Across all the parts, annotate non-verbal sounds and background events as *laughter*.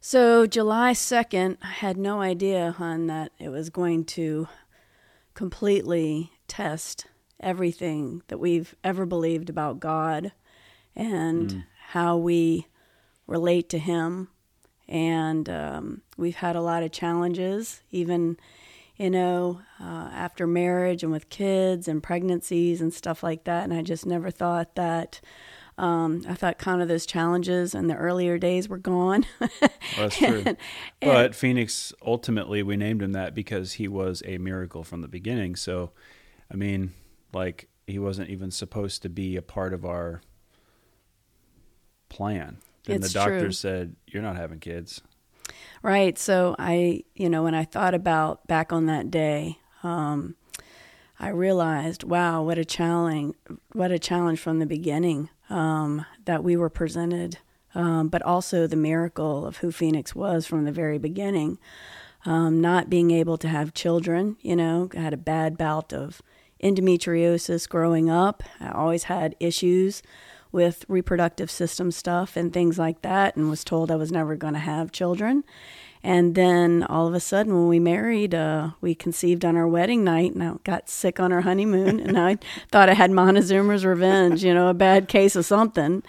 So July 2nd, I had no idea, hon, that it was going to completely test everything that we've ever believed about God and Mm. how we relate to Him. And um, we've had a lot of challenges, even, you know, uh, after marriage and with kids and pregnancies and stuff like that. And I just never thought that. Um, I thought kind of those challenges in the earlier days were gone. Well, that's *laughs* true. And- but Phoenix, ultimately, we named him that because he was a miracle from the beginning. So, I mean, like, he wasn't even supposed to be a part of our plan. And It's the doctor true. said, You're not having kids. Right. So I, you know, when I thought about back on that day, um, I realized, wow, what a challenge! What a challenge from the beginning um, that we were presented, um, but also the miracle of who Phoenix was from the very beginning. Um, not being able to have children, you know, I had a bad bout of endometriosis growing up. I always had issues with reproductive system stuff and things like that, and was told I was never going to have children. And then all of a sudden, when we married, uh, we conceived on our wedding night, and I got sick on our honeymoon, and I *laughs* thought I had Montezuma's revenge, you know, a bad case of something,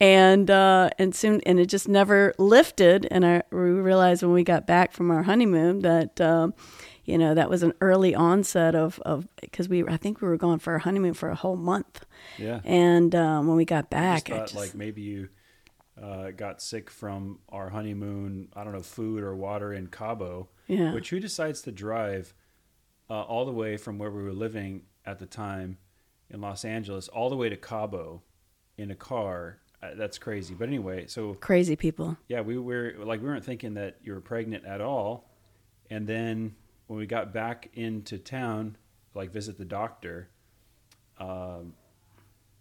and uh, and soon, and it just never lifted. And I we realized when we got back from our honeymoon that. Um, you know that was an early onset of of because we I think we were gone for our honeymoon for a whole month, Yeah. and um, when we got I back, just I just- like, maybe you uh, got sick from our honeymoon, I don't know, food or water in Cabo. Yeah. Which who decides to drive uh, all the way from where we were living at the time in Los Angeles all the way to Cabo in a car? Uh, that's crazy. But anyway, so crazy people. yeah, we were like we weren't thinking that you were pregnant at all, and then when we got back into town, like visit the doctor. Um,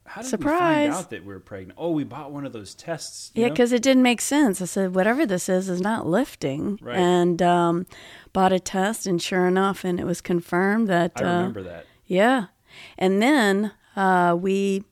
how did we Surprise. find out that we were pregnant? Oh, we bought one of those tests. you Yeah, because it didn't make sense. I said, whatever this is, is not lifting. Right. And um, bought a test, and sure enough, and it was confirmed that. I uh, remember that. Yeah. And then uh, we,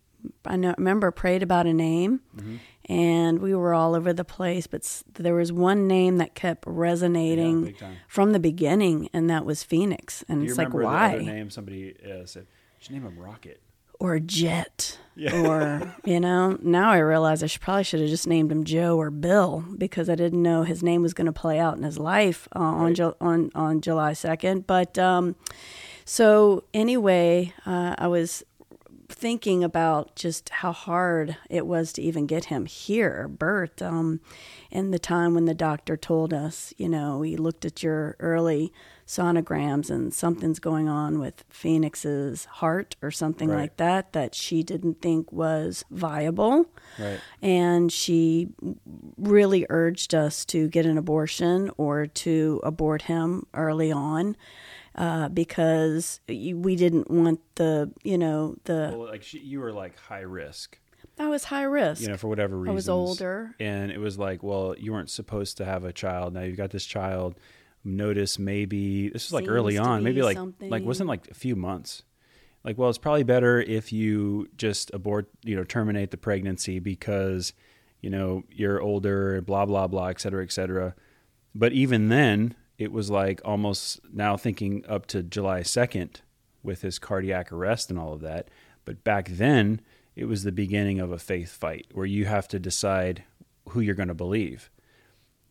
I know, remember, prayed about a name, Mm-hmm. and we were all over the place, but there was one name that kept resonating time. from the beginning, and that was Phoenix. And it's like, why? name? Somebody uh, said, "Should name him Rocket." Or Jet, Yeah. or *laughs* you know. Now I realize I should probably should have just named him Joe or Bill because I didn't know his name was going to play out in his life uh, on Right. Ju- on on July second. But um, so anyway, uh, I was thinking about just how hard it was to even get him here, Bert. Um, and the time when the doctor told us, you know, we looked at your early sonograms and something's going on with Phoenix's heart or something Right. like that that she didn't think was viable. Right. And she really urged us to get an abortion or to abort him early on uh, because we didn't want the, you know, the. Well, like she, you were like high risk, I was high risk. you know, for whatever reason. I was older. and it was like, well, you weren't supposed to have a child. Now you've got this child. Notice maybe this was like early Seems on, maybe like something. like wasn't like a few months. Like, well, it's probably better if you just abort, you know, terminate the pregnancy because, you know, you're older, blah blah blah, et cetera, et cetera. But even then, it was like almost now thinking up to July second with his cardiac arrest and all of that. But back then, it was the beginning of a faith fight where you have to decide who you're going to believe.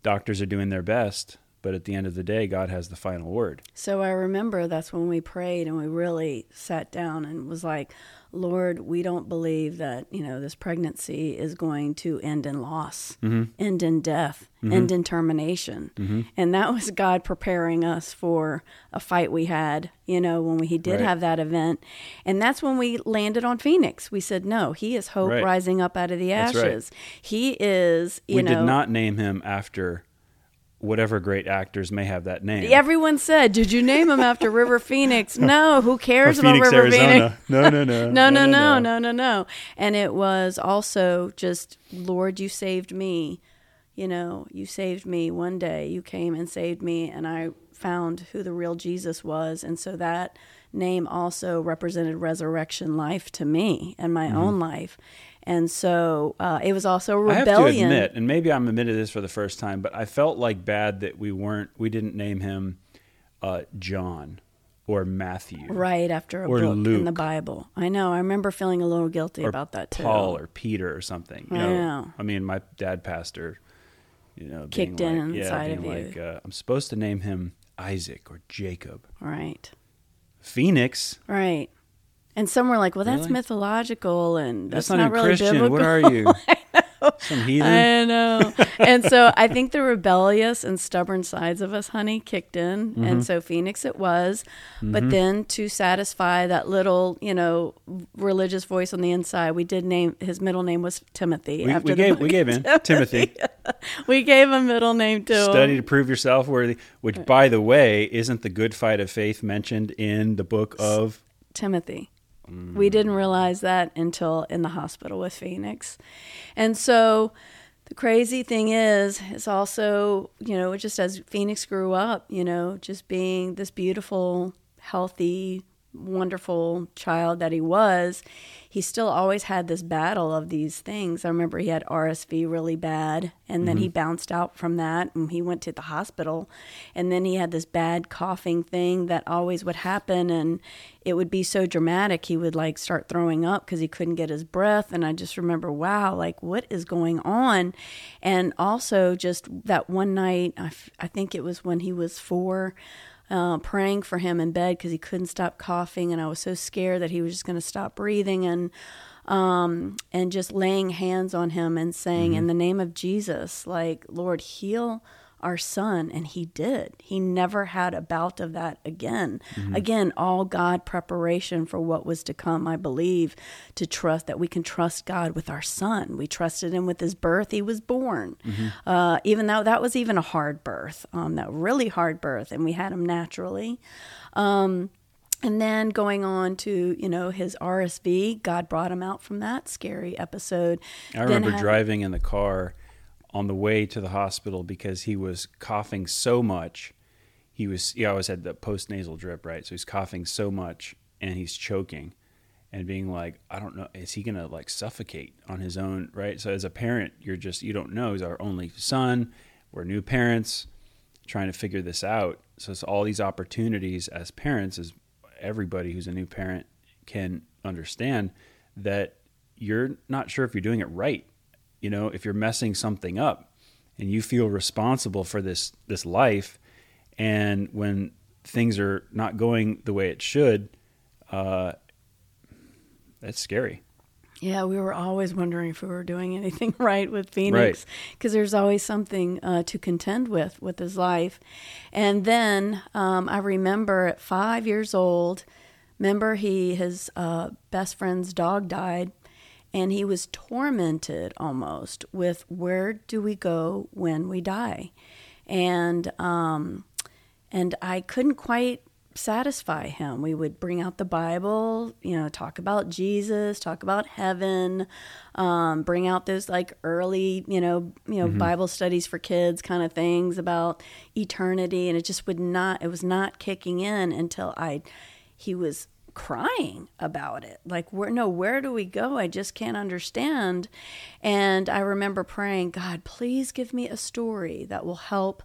Doctors are doing their best, but at the end of the day, God has the final word. So I remember that's when we prayed and we really sat down and was like, Lord, we don't believe that, you know, this pregnancy is going to end in loss, mm-hmm. end in death, mm-hmm. end in termination. Mm-hmm. And that was God preparing us for a fight we had, you know, when we, he did Right. have that event. And that's when we landed on Phoenix. We said, no, he is hope Right. rising up out of the That's right. ashes. He is, you we know. did not name him after whatever great actors may have that name. Everyone said, "Did you name him after River *laughs* Phoenix?" No, who Or cares about Phoenix, River Arizona. Phoenix? *laughs* No, no, no, No, no, no, no, no, no. And it was also just, Lord, you saved me. You know, you saved me one day. You came and saved me, and I found who the real Jesus was. And so that name also represented resurrection life to me and my mm-hmm. own life. And so uh, it was also a I have to rebellion. admit, and maybe I'm admitting this for the first time, but I felt like bad that we weren't, we didn't name him uh, John or Matthew, right after a Or book in the Bible. I know. I remember feeling a little guilty or about that too. Paul or Peter or something. You I know, know. I mean, my dad pastor, you know, being Kicked in like, yeah, inside being of you. like, uh, I'm supposed to name him Isaac or Jacob, Right. Phoenix. Right. And some were like, well, that's Really? mythological and that's, That's, not, even really Christian. biblical. What are you? *laughs* Some heathen. I know. and so I think the rebellious and stubborn sides of us, honey, kicked in. Mm-hmm. And so Phoenix it was. But then to satisfy that little, you know, religious voice on the inside, we did name his middle name was Timothy. we, after we gave we gave in Timothy. *laughs* We gave a middle name to Study him. to prove yourself worthy. Which, by the way, isn't the good fight of faith mentioned in the book of? Timothy. We didn't realize that until in the hospital with Phoenix. And so the crazy thing is, it's also, you know, just as Phoenix grew up, you know, just being this beautiful, healthy, wonderful child that he was, he still always had this battle of these things. I remember he had RSV really bad, and then he mm-hmm. bounced out from that, and he went to the hospital, and then he had this bad coughing thing that always would happen, and it would be so dramatic. He would like start throwing up because he couldn't get his breath, and I just remember, wow, like what is going on? And also just that one night, I, f- I think it was when he was four uh, praying for him in bed because he couldn't stop coughing, and I was so scared that he was just going to stop breathing, and um, and just laying hands on him and saying, "In the name of Jesus, like Lord, heal." Our son, and he did. He never had a bout of that again. Again, all God preparation for what was to come, I believe, to trust that we can trust God with our son. We trusted him with his birth. He was born. Uh, even though that was even a hard birth, um, that really hard birth, and we had him naturally. Um, and then going on to you know his RSV, God brought him out from that scary episode. I remember had- driving in the car on the way to the hospital because he was coughing so much. He was he always had the post nasal drip, right? So he's coughing so much and he's choking and being like, I don't know, is he gonna like suffocate on his own, right? So as a parent, you're just you don't know. He's our only son. We're new parents trying to figure this out. So it's all these opportunities as parents, as everybody who's a new parent can understand that you're not sure if you're doing it right. You know, if you're messing something up and you feel responsible for this this life and when things are not going the way it should, uh, that's scary. Yeah, we were always wondering if we were doing anything *laughs* right with Phoenix because there's always something uh, to contend with with his life. And then um, I remember at five years old, remember he his uh, best friend's dog died, and he was tormented almost with where do we go when we die, and um, and I couldn't quite satisfy him. We would bring out the Bible, you know, talk about Jesus, talk about heaven, um, bring out those like early, you know, you know, Bible studies for kids kind of things about eternity, and it just would not. It was not kicking in until I, he was crying about it. Like where no where do we go? I just can't understand. And i remember praying god please give me a story that will help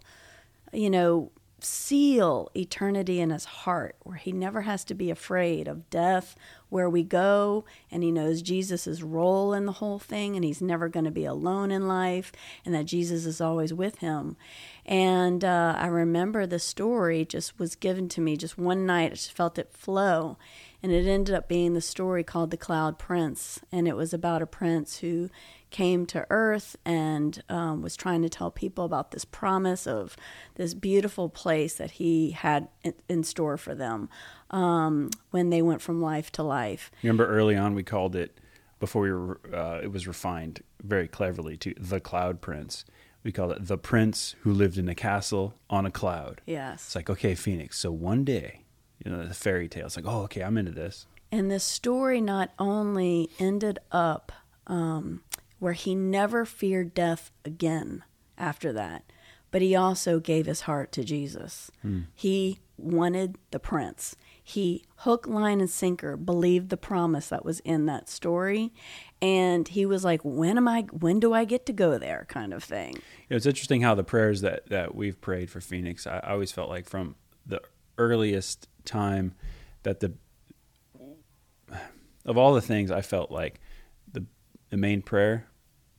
you know, seal eternity in his heart, where he never has to be afraid of death, where we go, and he knows Jesus' role in the whole thing, and he's never going to be alone in life, and that Jesus is always with him. And uh, I remember the story just was given to me just one night. I just felt it flow. And it ended up being the story called The Cloud Prince. And it was about a prince who came to earth and um, was trying to tell people about this promise of this beautiful place that he had in, in store for them um, when they went from life to life. Remember early on we called it before we were uh, it was refined very cleverly to the Cloud Prince. We called it the prince who lived in a castle on a cloud. Yes. It's like okay, Phoenix. So one day, you know, the fairy tale. It's like oh, okay, I'm into this. And this story not only ended up um, where he never feared death again after that, but he also gave his heart to Jesus. Hmm. He wanted the prince. He hook, line, and sinker believed the promise that was in that story, And he was like, "When am I? When do I get to go there?" Kind of thing. It's interesting how the prayers that that we've prayed for Phoenix. I, I always felt like from the earliest time that the of all the things I felt like the main prayer,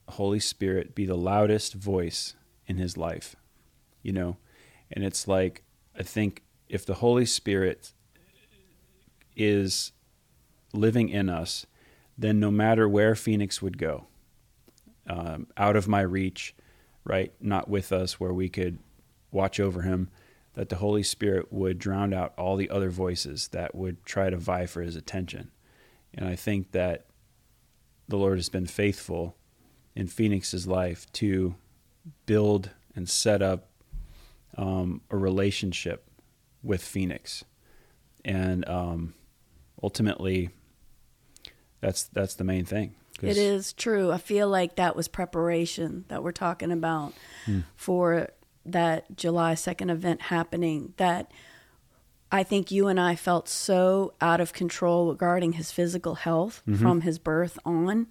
Holy Spirit be the loudest voice in his life. You know, and it's like I think if the Holy Spirit is living in us, then no matter where Phoenix would go, um, out of my reach, right, not with us, where we could watch over him, that the Holy Spirit would drown out all the other voices that would try to vie for his attention. And I think that the Lord has been faithful in Phoenix's life to build and set up um, a relationship with Phoenix, and um, ultimately, that's that's the main thing. It is true. I feel like that was preparation that we're talking about hmm. for that July 2nd event happening. That I think you and I felt so out of control regarding his physical health mm-hmm. from his birth on.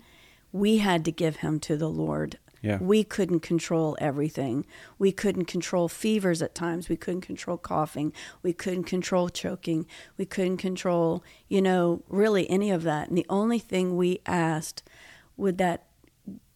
We had to give him to the Lord yeah. We couldn't control everything. We couldn't control fevers at times. We couldn't control coughing. We couldn't control choking. We couldn't control, you know, really any of that. And the only thing we asked would that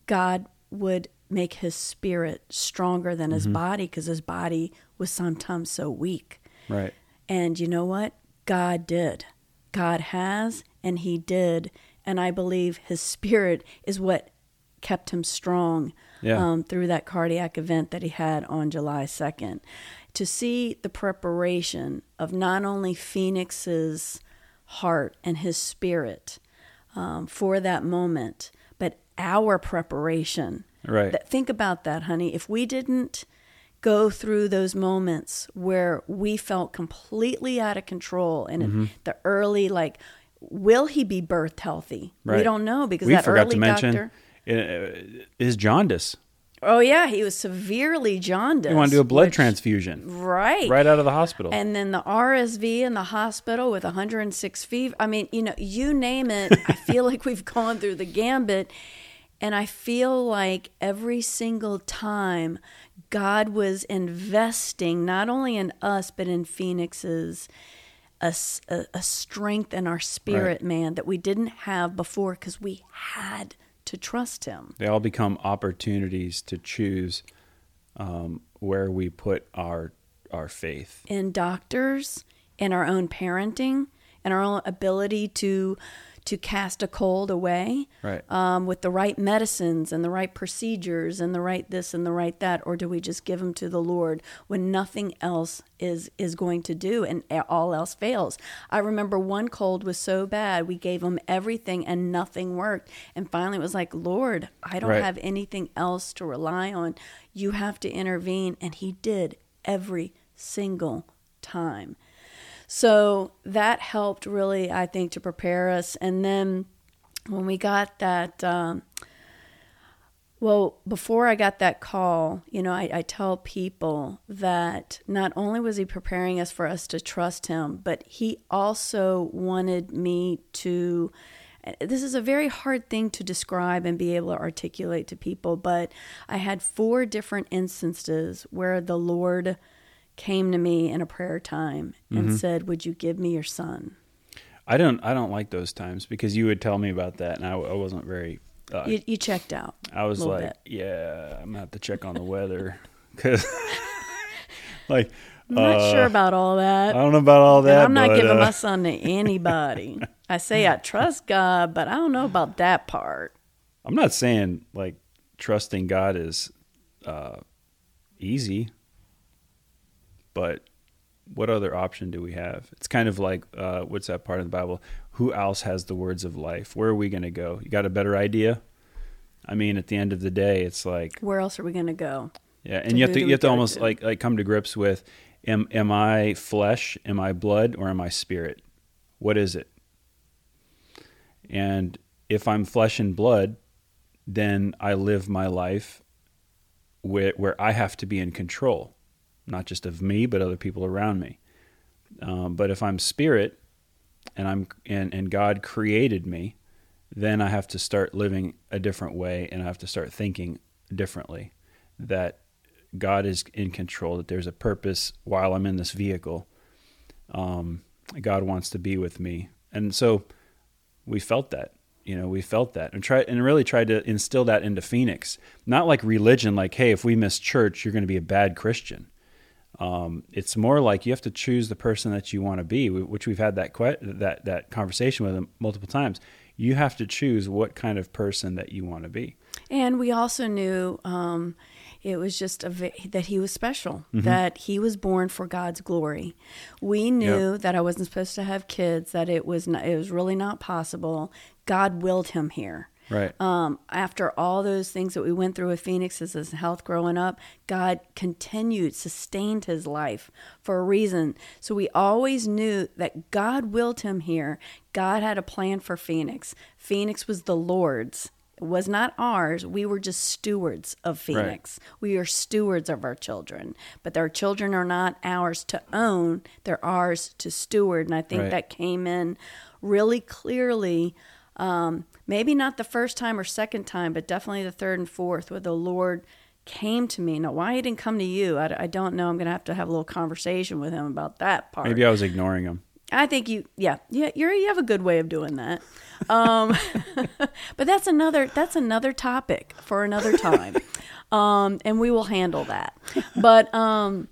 God would make his spirit stronger than his mm-hmm. body because his body was sometimes so weak. Right. And you know what? God did. God has, and he did. And I believe his spirit is what kept him strong yeah. um, through that cardiac event that he had on July 2nd. To see the preparation of not only Phoenix's heart and his spirit um, for that moment, but our preparation. Right. That, think about that, honey. If we didn't go through those moments where we felt completely out of control and mm-hmm. the early, like, will he be birthed healthy? Right. We don't know because we that forgot early to mention doctor his jaundice. Oh yeah, he was severely jaundiced. You want to do a blood which, transfusion, right? Right out of the hospital, and then the RSV in the hospital with 106 fever. I mean, you know, you name it. *laughs* I feel like we've gone through the gambit, and I feel like every single time God was investing not only in us but in Phoenix's a, a, a strength in our spirit, right. man, that we didn't have before because we had to trust Him. They all become opportunities to choose um, where we put our our faith. In doctors, in our own parenting, in our own ability to to cast a cold away right. um, with the right medicines and the right procedures and the right this and the right that or do we just give them to the lord when nothing else is is going to do and all else fails? I remember one cold was so bad we gave them everything and nothing worked. And finally it was like lord i don't right. have anything else to rely on. You have to intervene. And he did every single time so that helped really, I think, to prepare us. And then when we got that, um, well, before I got that call, you know, I, I, tell people that not only was he preparing us for us to trust him, but he also wanted me to. This is a very hard thing to describe and be able to articulate to people, but I had four different instances where the Lord came to me in a prayer time and mm-hmm. said, "Would you give me your son?" I don't. I don't like those times because you would tell me about that, and I, I wasn't very. Uh, you, you, checked out. I was like, bit. "Yeah, I'm gonna have to check on the weather," *laughs* *laughs* because, like, I'm not uh, sure about all that. I don't know about all that. And I'm not but, giving uh, my son to *laughs* anybody. I say I trust God, but I don't know about that part. I'm not saying like trusting God is uh, easy but what other option do we have? It's kind of like uh, what's that part of the Bible? Who else has the words of life? Where are we going to go? You got a better idea? I mean, at the end of the day, it's like where else are we going to go? Yeah, and you have to you have to almost to? like like come to grips with am am I flesh? Am I blood? Or am I spirit? What is it? And if I'm flesh and blood, then I live my life where where I have to be in control not just of me, but other people around me. Um, but if I'm spirit and I'm and, and God created me, then I have to start living a different way and I have to start thinking differently that God is in control, that there's a purpose while I'm in this vehicle. Um, God wants to be with me. And so we felt that, you know, we felt that and try and really tried to instill that into Phoenix. Not like religion, like, hey, if we miss church, you're going to be a bad Christian. Um, it's more like you have to choose the person that you want to be, which we've had that que- that that conversation with him multiple times. You have to choose what kind of person that you want to be. And we also knew um, it was just a, that he was special, mm-hmm. that he was born for God's glory. We knew yep. that I wasn't supposed to have kids, that it was not, it was really not possible. God willed him here. Right. Um, after all those things that we went through with Phoenix as his health growing up, God continued, sustained his life for a reason. So we always knew that God willed him here. God had a plan for Phoenix. Phoenix was the Lord's. It was not ours. We were just stewards of Phoenix. Right. We are stewards of our children, but our children are not ours to own. They're ours to steward. And I think right. that came in really clearly. Um, maybe not the first time or second time, but definitely the third and fourth, where the Lord came to me. Now, why he didn't come to you, I, I don't know. I'm going to have to have a little conversation with him about that part. Maybe I was ignoring him. I think you, yeah, yeah, you're, you have a good way of doing that. Um, *laughs* but that's another that's another topic for another time, *laughs* um, and we will handle that. But um,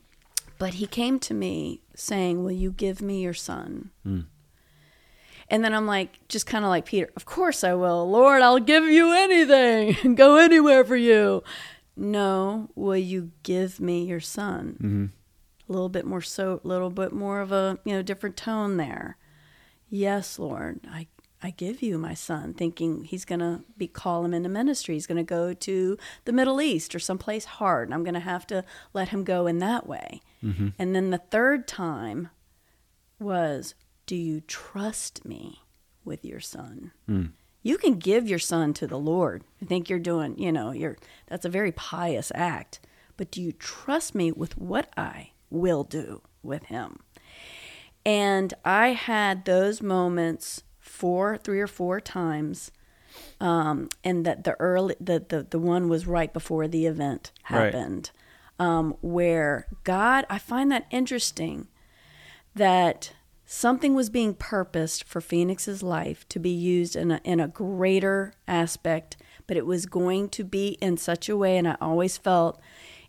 but he came to me saying, "Will you give me your son?" Mm. And then I'm like, just kind of like Peter, of course I will. Lord, I'll give you anything, go anywhere for you. No, will you give me your son? Mm-hmm a little bit more so, a little bit more of a you know different tone there. Yes, Lord, I I give you my son, thinking he's going to be call him into ministry. He's going to go to the Middle East or someplace hard, and I'm going to have to let him go in that way. Mm-hmm. And then the third time was, Do you trust me with your son? Mm. You can give your son to the Lord. I think you're doing, you know, you're that's a very pious act. But do you trust me with what I will do with him. And I had those moments four, three or four times. Um, and that the early, the, the, the one was right before the event happened, right. um, where God, I find that interesting that something was being purposed for Phoenix's life to be used in a, in a greater aspect, but it was going to be in such a way, and I always felt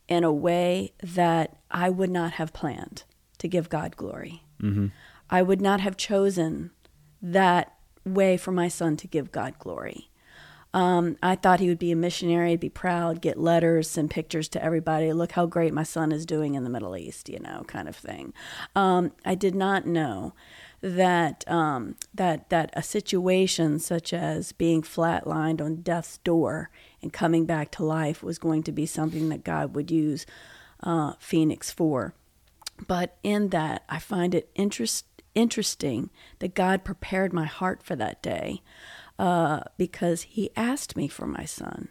in a way that I would not have planned to give God glory. Mm-hmm. I would not have chosen that way for my son to give God glory. Um, I thought he would be a missionary, be proud, get letters, send pictures to everybody. Look how great my son is doing in the Middle East, you know, kind of thing. Um, I did not know that um, that that a situation such as being flatlined on death's door and coming back to life was going to be something that God would use uh, Phoenix for. But in that, I find it interest, interesting that God prepared my heart for that day uh, because He asked me for my son.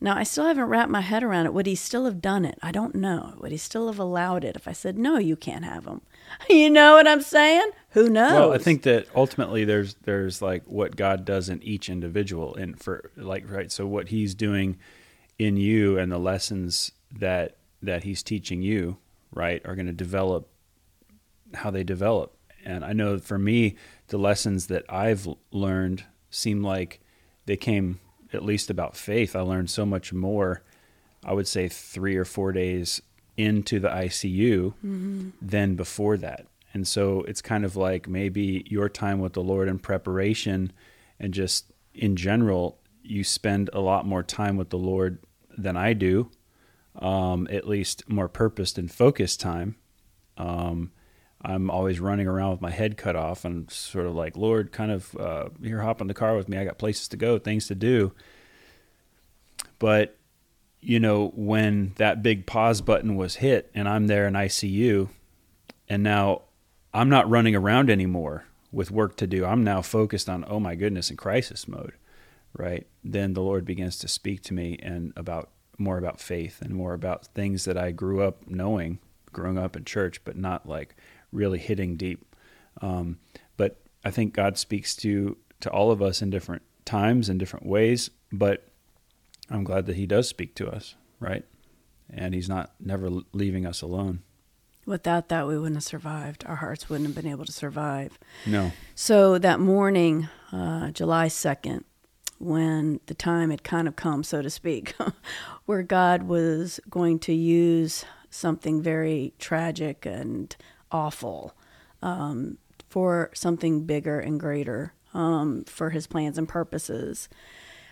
Now, I still haven't wrapped my head around it. Would he still have done it? I don't know. Would he still have allowed it if I said, no, you can't have him? *laughs* You know what I'm saying? Who knows? Well, I think that ultimately there's there's like what God does in each individual, and for like right. So what He's doing in you and the lessons that that He's teaching you, right, are going to develop how they develop. And I know for me, the lessons that I've learned seem like they came at least about faith. I learned so much more. I would say three or four days into the ICU mm-hmm. than before that. And so it's kind of like maybe your time with the Lord in preparation and just in general, you spend a lot more time with the Lord than I do, um, at least more purposed and focused time. Um, I'm always running around with my head cut off and sort of like, Lord, kind of, uh, here, hop in the car with me. I got places to go, things to do. But you know, when that big pause button was hit and I'm there in ICU, and now I'm not running around anymore with work to do. I'm now focused on, oh my goodness, in crisis mode, right? Then the Lord begins to speak to me and about more about faith and more about things that I grew up knowing, growing up in church, but not like really hitting deep. Um, but I think God speaks to to all of us in different times and different ways, but I'm glad that he does speak to us, right? And he's not never leaving us alone. Without that, we wouldn't have survived. Our hearts wouldn't have been able to survive. No. So that morning, uh, July 2nd, when the time had kind of come, so to speak, *laughs* where God was going to use something very tragic and awful um, for something bigger and greater um, for his plans and purposes.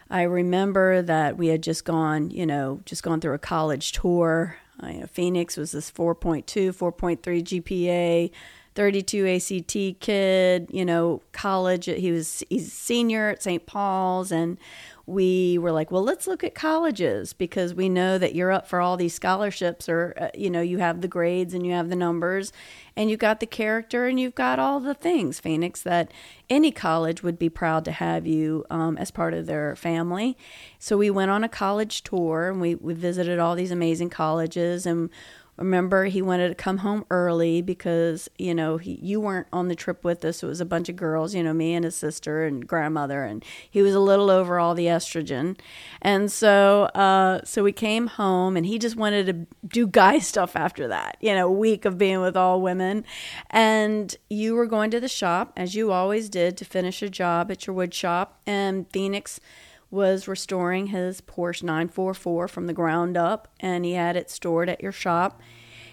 I remember that we had just gone, you know, just gone through a college tour. Uh, you know, Phoenix was this 4.2, 4.3 GPA, 32 ACT kid, you know, college. He was he's senior at St. Paul's and we were like, well, let's look at colleges because we know that you're up for all these scholarships or, uh, you know, you have the grades and you have the numbers and you've got the character and you've got all the things, Phoenix, that any college would be proud to have you um, as part of their family. So we went on a college tour and we, we visited all these amazing colleges and remember he wanted to come home early because you know he, you weren't on the trip with us. It was a bunch of girls you know me and his sister and grandmother and he was a little over all the estrogen. And so uh, so we came home and he just wanted to do guy *laughs* stuff after that you know week of being with all women. And you were going to the shop as you always did to finish a job at your wood shop. And phoenix was restoring his Porsche 944 from the ground up, and he had it stored at your shop.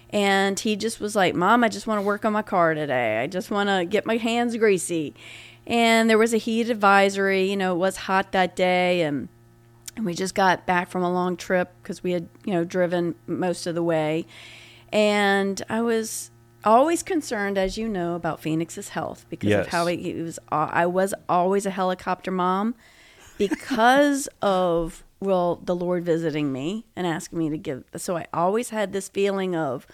And he just was like, Mom, I just want to work on my car today. I just want to get my hands greasy. And there was a heat advisory. You know, it was hot that day. And, and we just got back from a long trip because we had, you know, driven most of the way. And I was always concerned, as you know, about Phoenix's health because Yes. of how he, he was. I was always a helicopter mom because of well the lord visiting me and asking me to give so i always had this feeling of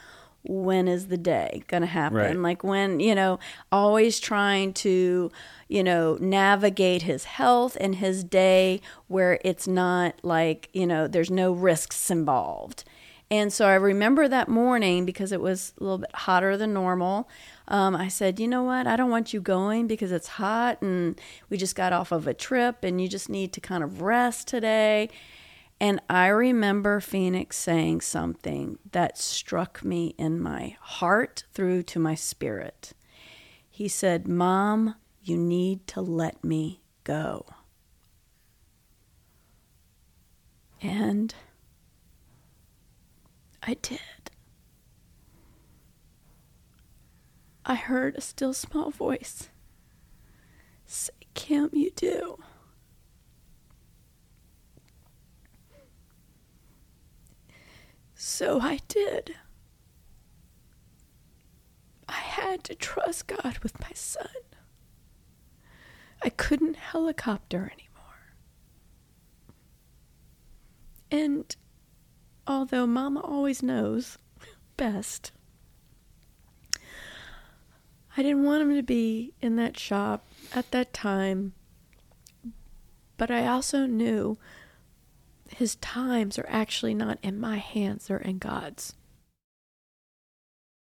when is the day going to happen Right. like when you know always trying to you know navigate his health and his day where it's not like you know there's no risks involved and so I remember that morning because it was a little bit hotter than normal. Um, I said, you know what? I don't want you going because it's hot and we just got off of a trip and you just need to kind of rest today. And I remember Phoenix saying something that struck me in my heart through to my spirit. He said, Mom, you need to let me go. And I did. I heard a still small voice say, Kim, you do. So I did. I had to trust God with my son. I couldn't helicopter anymore. And although Mama always knows *laughs* best, I didn't want him to be in that shop at that time. But I also knew his times are actually not in my hands, they're in God's.